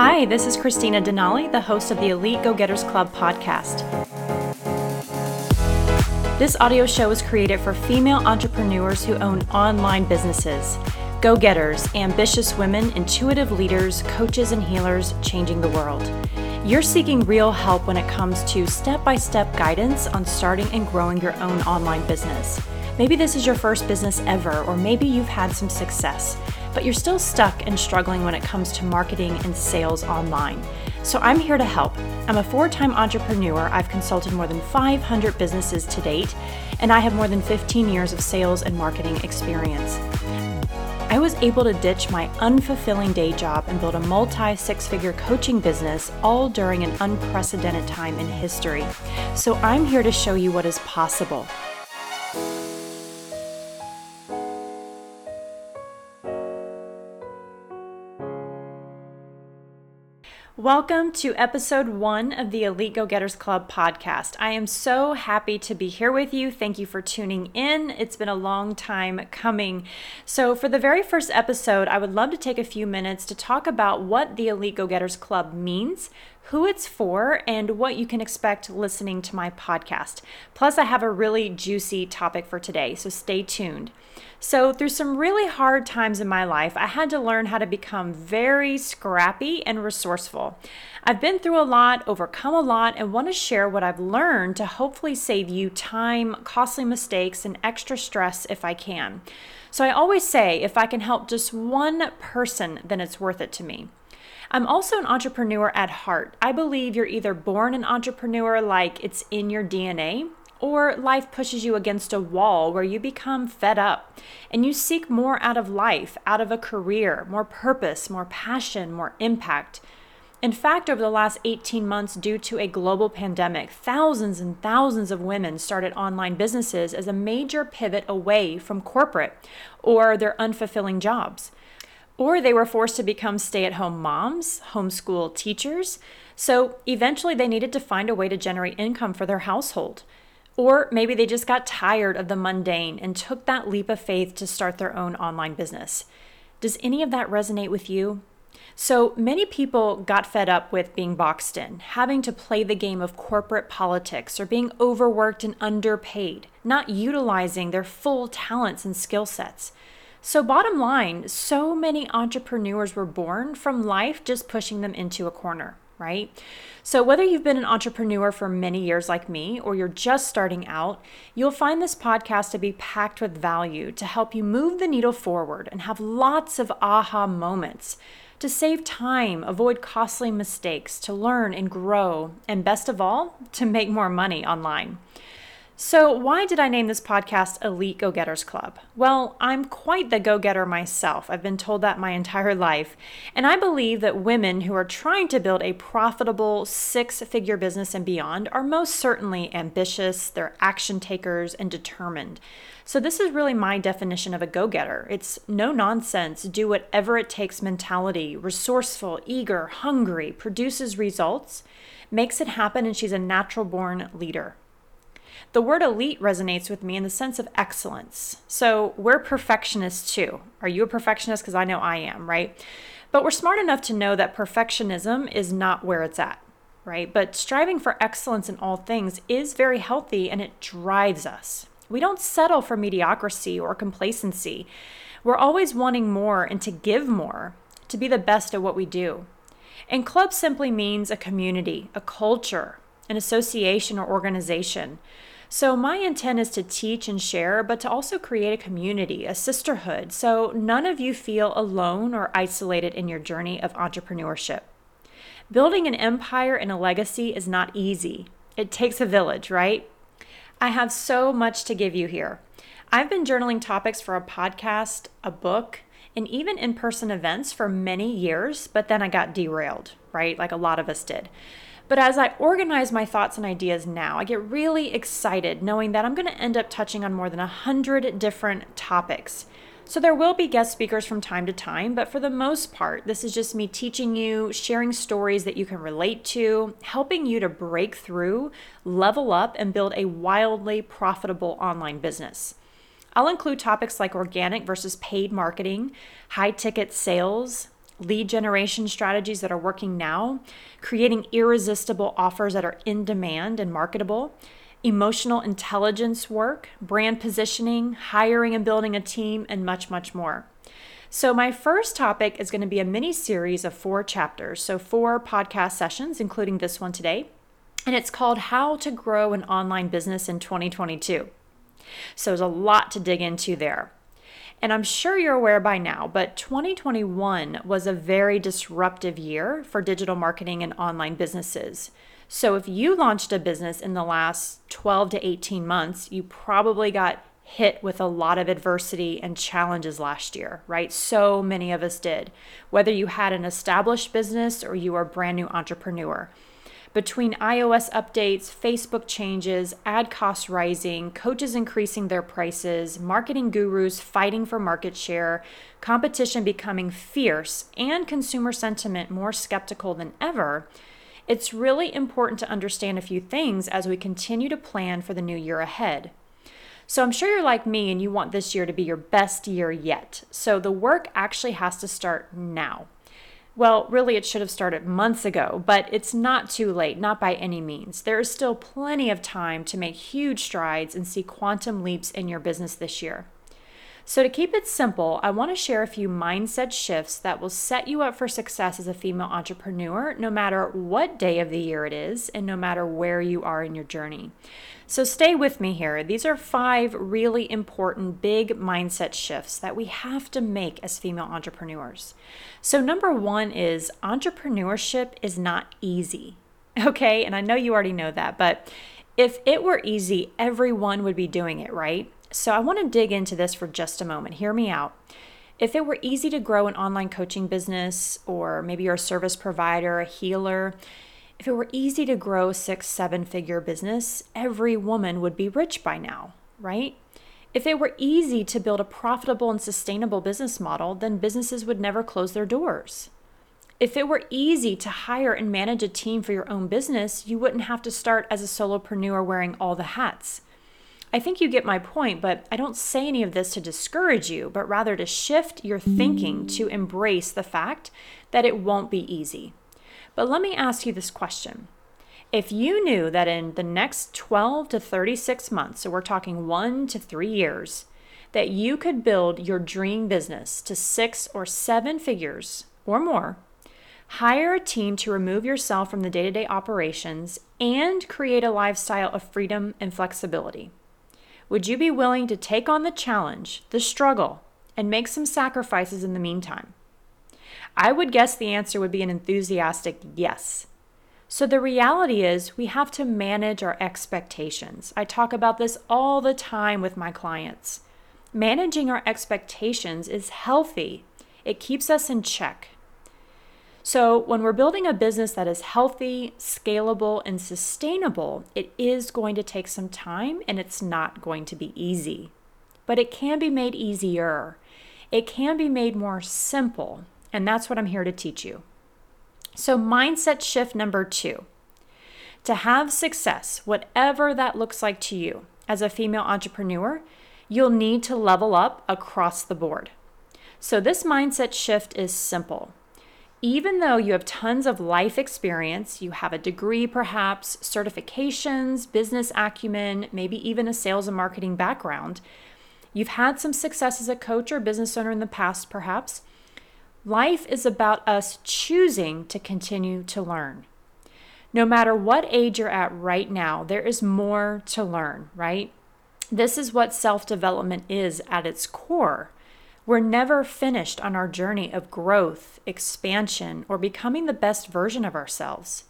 Hi, this is Christina Denali, the host of the Elite Go Getters Club podcast. This audio show is created for female entrepreneurs who own online businesses, go getters, ambitious women, intuitive leaders, coaches, and healers changing the world. You're seeking real help when it comes to step by step guidance on starting and growing your own online business. Maybe this is your first business ever, or maybe you've had some success but you're still stuck and struggling when it comes to marketing and sales online. So I'm here to help. I'm a four time entrepreneur. I've consulted more than 500 businesses to date, and I have more than 15 years of sales and marketing experience. I was able to ditch my unfulfilling day job and build a multi six figure coaching business all during an unprecedented time in history. So I'm here to show you what is possible. Welcome to episode one of the Elite Go Getters Club podcast. I am so happy to be here with you. Thank you for tuning in. It's been a long time coming. So, for the very first episode, I would love to take a few minutes to talk about what the Elite Go Getters Club means, who it's for, and what you can expect listening to my podcast. Plus, I have a really juicy topic for today, so stay tuned. So, through some really hard times in my life, I had to learn how to become very scrappy and resourceful. I've been through a lot, overcome a lot, and want to share what I've learned to hopefully save you time, costly mistakes, and extra stress if I can. So, I always say if I can help just one person, then it's worth it to me. I'm also an entrepreneur at heart. I believe you're either born an entrepreneur, like it's in your DNA, or life pushes you against a wall where you become fed up and you seek more out of life, out of a career, more purpose, more passion, more impact. In fact, over the last 18 months, due to a global pandemic, thousands and thousands of women started online businesses as a major pivot away from corporate or their unfulfilling jobs. Or they were forced to become stay at home moms, homeschool teachers. So eventually they needed to find a way to generate income for their household. Or maybe they just got tired of the mundane and took that leap of faith to start their own online business. Does any of that resonate with you? So many people got fed up with being boxed in, having to play the game of corporate politics or being overworked and underpaid, not utilizing their full talents and skill sets. So, bottom line, so many entrepreneurs were born from life just pushing them into a corner right? So, whether you've been an entrepreneur for many years like me or you're just starting out, you'll find this podcast to be packed with value to help you move the needle forward and have lots of aha moments to save time, avoid costly mistakes, to learn and grow, and best of all, to make more money online. So, why did I name this podcast Elite Go Getters Club? Well, I'm quite the go getter myself. I've been told that my entire life. And I believe that women who are trying to build a profitable six figure business and beyond are most certainly ambitious, they're action takers, and determined. So, this is really my definition of a go getter. It's no nonsense, do whatever it takes mentality, resourceful, eager, hungry, produces results, makes it happen, and she's a natural born leader. The word elite resonates with me in the sense of excellence. So we're perfectionists too. Are you a perfectionist? Because I know I am, right? But we're smart enough to know that perfectionism is not where it's at, right? But striving for excellence in all things is very healthy and it drives us. We don't settle for mediocrity or complacency. We're always wanting more and to give more, to be the best at what we do. And club simply means a community, a culture, an association or organization. So, my intent is to teach and share, but to also create a community, a sisterhood, so none of you feel alone or isolated in your journey of entrepreneurship. Building an empire and a legacy is not easy. It takes a village, right? I have so much to give you here. I've been journaling topics for a podcast, a book, and even in person events for many years, but then I got derailed, right? Like a lot of us did. But as I organize my thoughts and ideas now, I get really excited knowing that I'm going to end up touching on more than a hundred different topics. So there will be guest speakers from time to time, but for the most part, this is just me teaching you, sharing stories that you can relate to, helping you to break through, level up, and build a wildly profitable online business. I'll include topics like organic versus paid marketing, high ticket sales, lead generation strategies that are working now, creating irresistible offers that are in demand and marketable, emotional intelligence work, brand positioning, hiring and building a team, and much, much more. So, my first topic is going to be a mini series of four chapters, so four podcast sessions, including this one today. And it's called How to Grow an Online Business in 2022. So, there's a lot to dig into there. And I'm sure you're aware by now, but 2021 was a very disruptive year for digital marketing and online businesses. So, if you launched a business in the last 12 to 18 months, you probably got hit with a lot of adversity and challenges last year, right? So many of us did. Whether you had an established business or you are a brand new entrepreneur. Between iOS updates, Facebook changes, ad costs rising, coaches increasing their prices, marketing gurus fighting for market share, competition becoming fierce, and consumer sentiment more skeptical than ever, it's really important to understand a few things as we continue to plan for the new year ahead. So I'm sure you're like me and you want this year to be your best year yet. So the work actually has to start now. Well, really, it should have started months ago, but it's not too late, not by any means. There is still plenty of time to make huge strides and see quantum leaps in your business this year. So, to keep it simple, I want to share a few mindset shifts that will set you up for success as a female entrepreneur, no matter what day of the year it is, and no matter where you are in your journey. So, stay with me here. These are five really important big mindset shifts that we have to make as female entrepreneurs. So, number one is entrepreneurship is not easy. Okay, and I know you already know that, but if it were easy, everyone would be doing it, right? So I want to dig into this for just a moment. Hear me out. If it were easy to grow an online coaching business, or maybe you're a service provider, a healer, if it were easy to grow six, seven figure business, every woman would be rich by now, right? If it were easy to build a profitable and sustainable business model, then businesses would never close their doors. If it were easy to hire and manage a team for your own business, you wouldn't have to start as a solopreneur wearing all the hats. I think you get my point, but I don't say any of this to discourage you, but rather to shift your thinking to embrace the fact that it won't be easy. But let me ask you this question. If you knew that in the next 12 to 36 months, so we're talking one to three years, that you could build your dream business to six or seven figures or more, hire a team to remove yourself from the day to day operations, and create a lifestyle of freedom and flexibility. Would you be willing to take on the challenge, the struggle, and make some sacrifices in the meantime? I would guess the answer would be an enthusiastic yes. So the reality is, we have to manage our expectations. I talk about this all the time with my clients. Managing our expectations is healthy, it keeps us in check. So, when we're building a business that is healthy, scalable, and sustainable, it is going to take some time and it's not going to be easy. But it can be made easier. It can be made more simple. And that's what I'm here to teach you. So, mindset shift number two to have success, whatever that looks like to you as a female entrepreneur, you'll need to level up across the board. So, this mindset shift is simple even though you have tons of life experience, you have a degree perhaps, certifications, business acumen, maybe even a sales and marketing background, you've had some success as a coach or business owner in the past perhaps, life is about us choosing to continue to learn. No matter what age you're at right now, there is more to learn, right? This is what self development is at its core. We're never finished on our journey of growth, expansion, or becoming the best version of ourselves.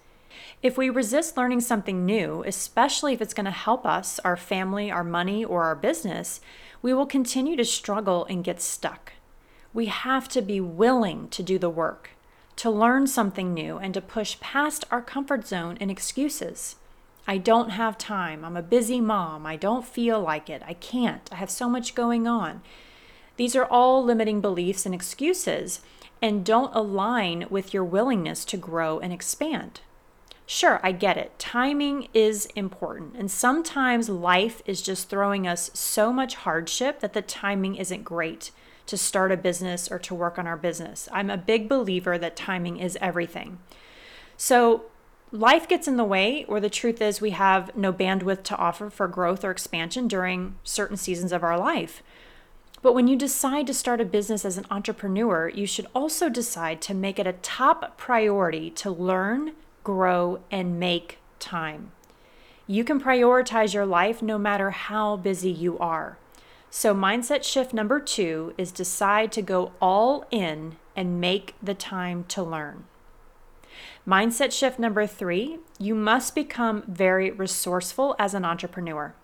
If we resist learning something new, especially if it's going to help us, our family, our money, or our business, we will continue to struggle and get stuck. We have to be willing to do the work, to learn something new, and to push past our comfort zone and excuses. I don't have time. I'm a busy mom. I don't feel like it. I can't. I have so much going on. These are all limiting beliefs and excuses and don't align with your willingness to grow and expand. Sure, I get it. Timing is important. And sometimes life is just throwing us so much hardship that the timing isn't great to start a business or to work on our business. I'm a big believer that timing is everything. So, life gets in the way, or the truth is, we have no bandwidth to offer for growth or expansion during certain seasons of our life. But when you decide to start a business as an entrepreneur, you should also decide to make it a top priority to learn, grow, and make time. You can prioritize your life no matter how busy you are. So, mindset shift number two is decide to go all in and make the time to learn. Mindset shift number three, you must become very resourceful as an entrepreneur.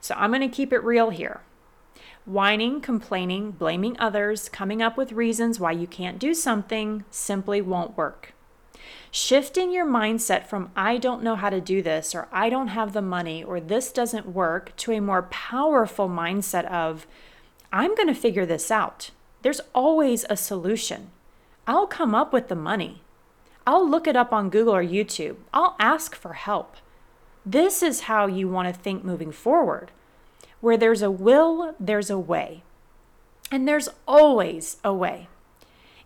So, I'm going to keep it real here. Whining, complaining, blaming others, coming up with reasons why you can't do something simply won't work. Shifting your mindset from I don't know how to do this, or I don't have the money, or this doesn't work, to a more powerful mindset of I'm going to figure this out. There's always a solution. I'll come up with the money. I'll look it up on Google or YouTube. I'll ask for help. This is how you want to think moving forward. Where there's a will, there's a way. And there's always a way.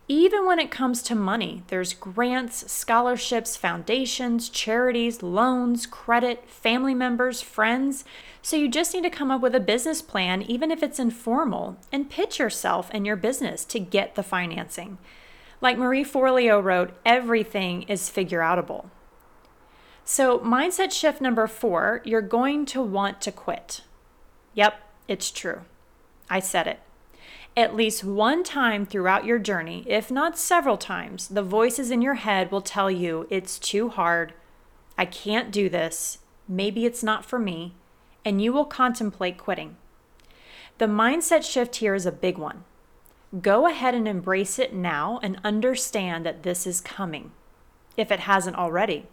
Even when it comes to money, there's grants, scholarships, foundations, charities, loans, credit, family members, friends. So you just need to come up with a business plan, even if it's informal, and pitch yourself and your business to get the financing. Like Marie Forleo wrote, everything is figure outable. So, mindset shift number four, you're going to want to quit. Yep, it's true. I said it. At least one time throughout your journey, if not several times, the voices in your head will tell you it's too hard, I can't do this, maybe it's not for me, and you will contemplate quitting. The mindset shift here is a big one. Go ahead and embrace it now and understand that this is coming, if it hasn't already.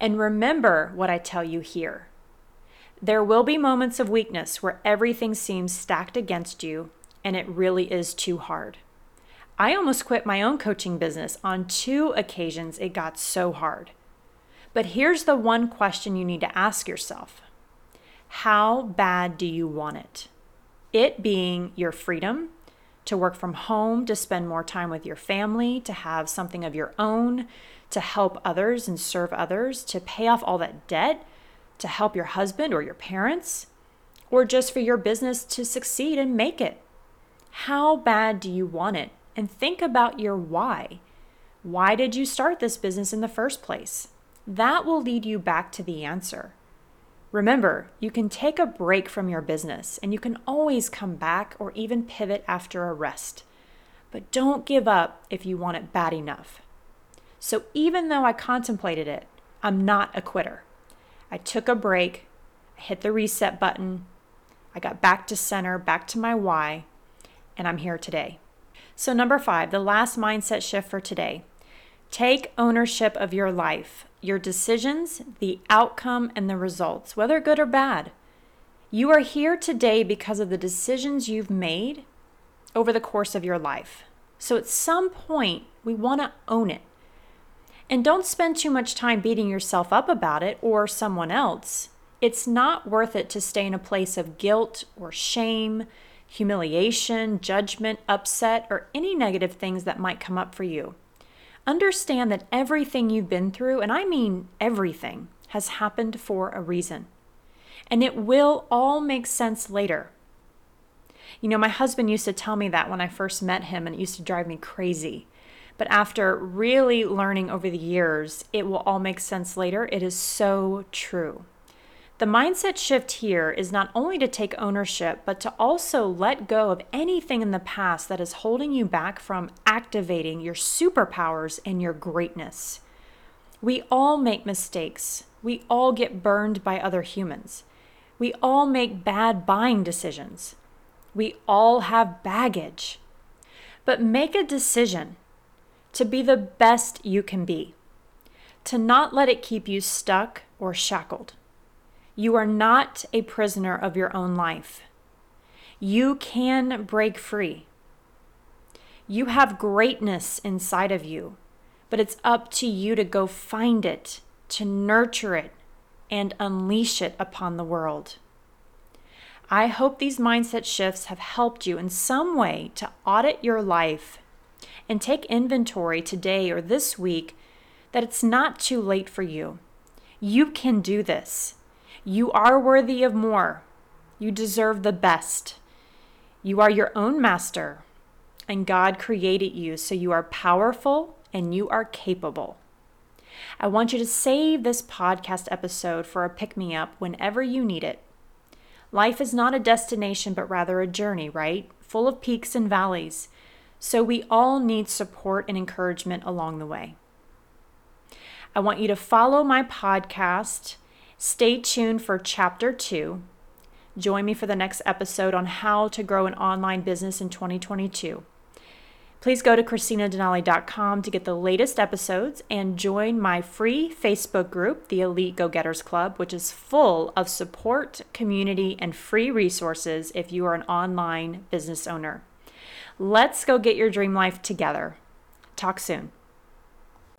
And remember what I tell you here there will be moments of weakness where everything seems stacked against you and it really is too hard. I almost quit my own coaching business on two occasions, it got so hard. But here's the one question you need to ask yourself How bad do you want it? It being your freedom to work from home, to spend more time with your family, to have something of your own, to help others and serve others, to pay off all that debt to help your husband or your parents, or just for your business to succeed and make it? How bad do you want it? And think about your why. Why did you start this business in the first place? That will lead you back to the answer. Remember, you can take a break from your business and you can always come back or even pivot after a rest. But don't give up if you want it bad enough. So, even though I contemplated it, I'm not a quitter. I took a break, hit the reset button, I got back to center, back to my why, and I'm here today. So, number five, the last mindset shift for today take ownership of your life, your decisions, the outcome, and the results, whether good or bad. You are here today because of the decisions you've made over the course of your life. So, at some point, we want to own it. And don't spend too much time beating yourself up about it or someone else. It's not worth it to stay in a place of guilt or shame, humiliation, judgment, upset, or any negative things that might come up for you. Understand that everything you've been through, and I mean everything, has happened for a reason. And it will all make sense later. You know, my husband used to tell me that when I first met him, and it used to drive me crazy. But after really learning over the years, it will all make sense later. It is so true. The mindset shift here is not only to take ownership, but to also let go of anything in the past that is holding you back from activating your superpowers and your greatness. We all make mistakes. We all get burned by other humans. We all make bad buying decisions. We all have baggage. But make a decision to be the best you can be, to not let it keep you stuck or shackled. You are not a prisoner of your own life. You can break free. You have greatness inside of you, but it's up to you to go find it, to nurture it, and unleash it upon the world. I hope these mindset shifts have helped you in some way to audit your life and take inventory today or this week that it's not too late for you. You can do this. You are worthy of more. You deserve the best. You are your own master, and God created you so you are powerful and you are capable. I want you to save this podcast episode for a pick me up whenever you need it. Life is not a destination, but rather a journey, right? Full of peaks and valleys. So we all need support and encouragement along the way. I want you to follow my podcast. Stay tuned for chapter two. Join me for the next episode on how to grow an online business in 2022. Please go to ChristinaDenali.com to get the latest episodes and join my free Facebook group, the Elite Go Getters Club, which is full of support, community, and free resources if you are an online business owner. Let's go get your dream life together. Talk soon.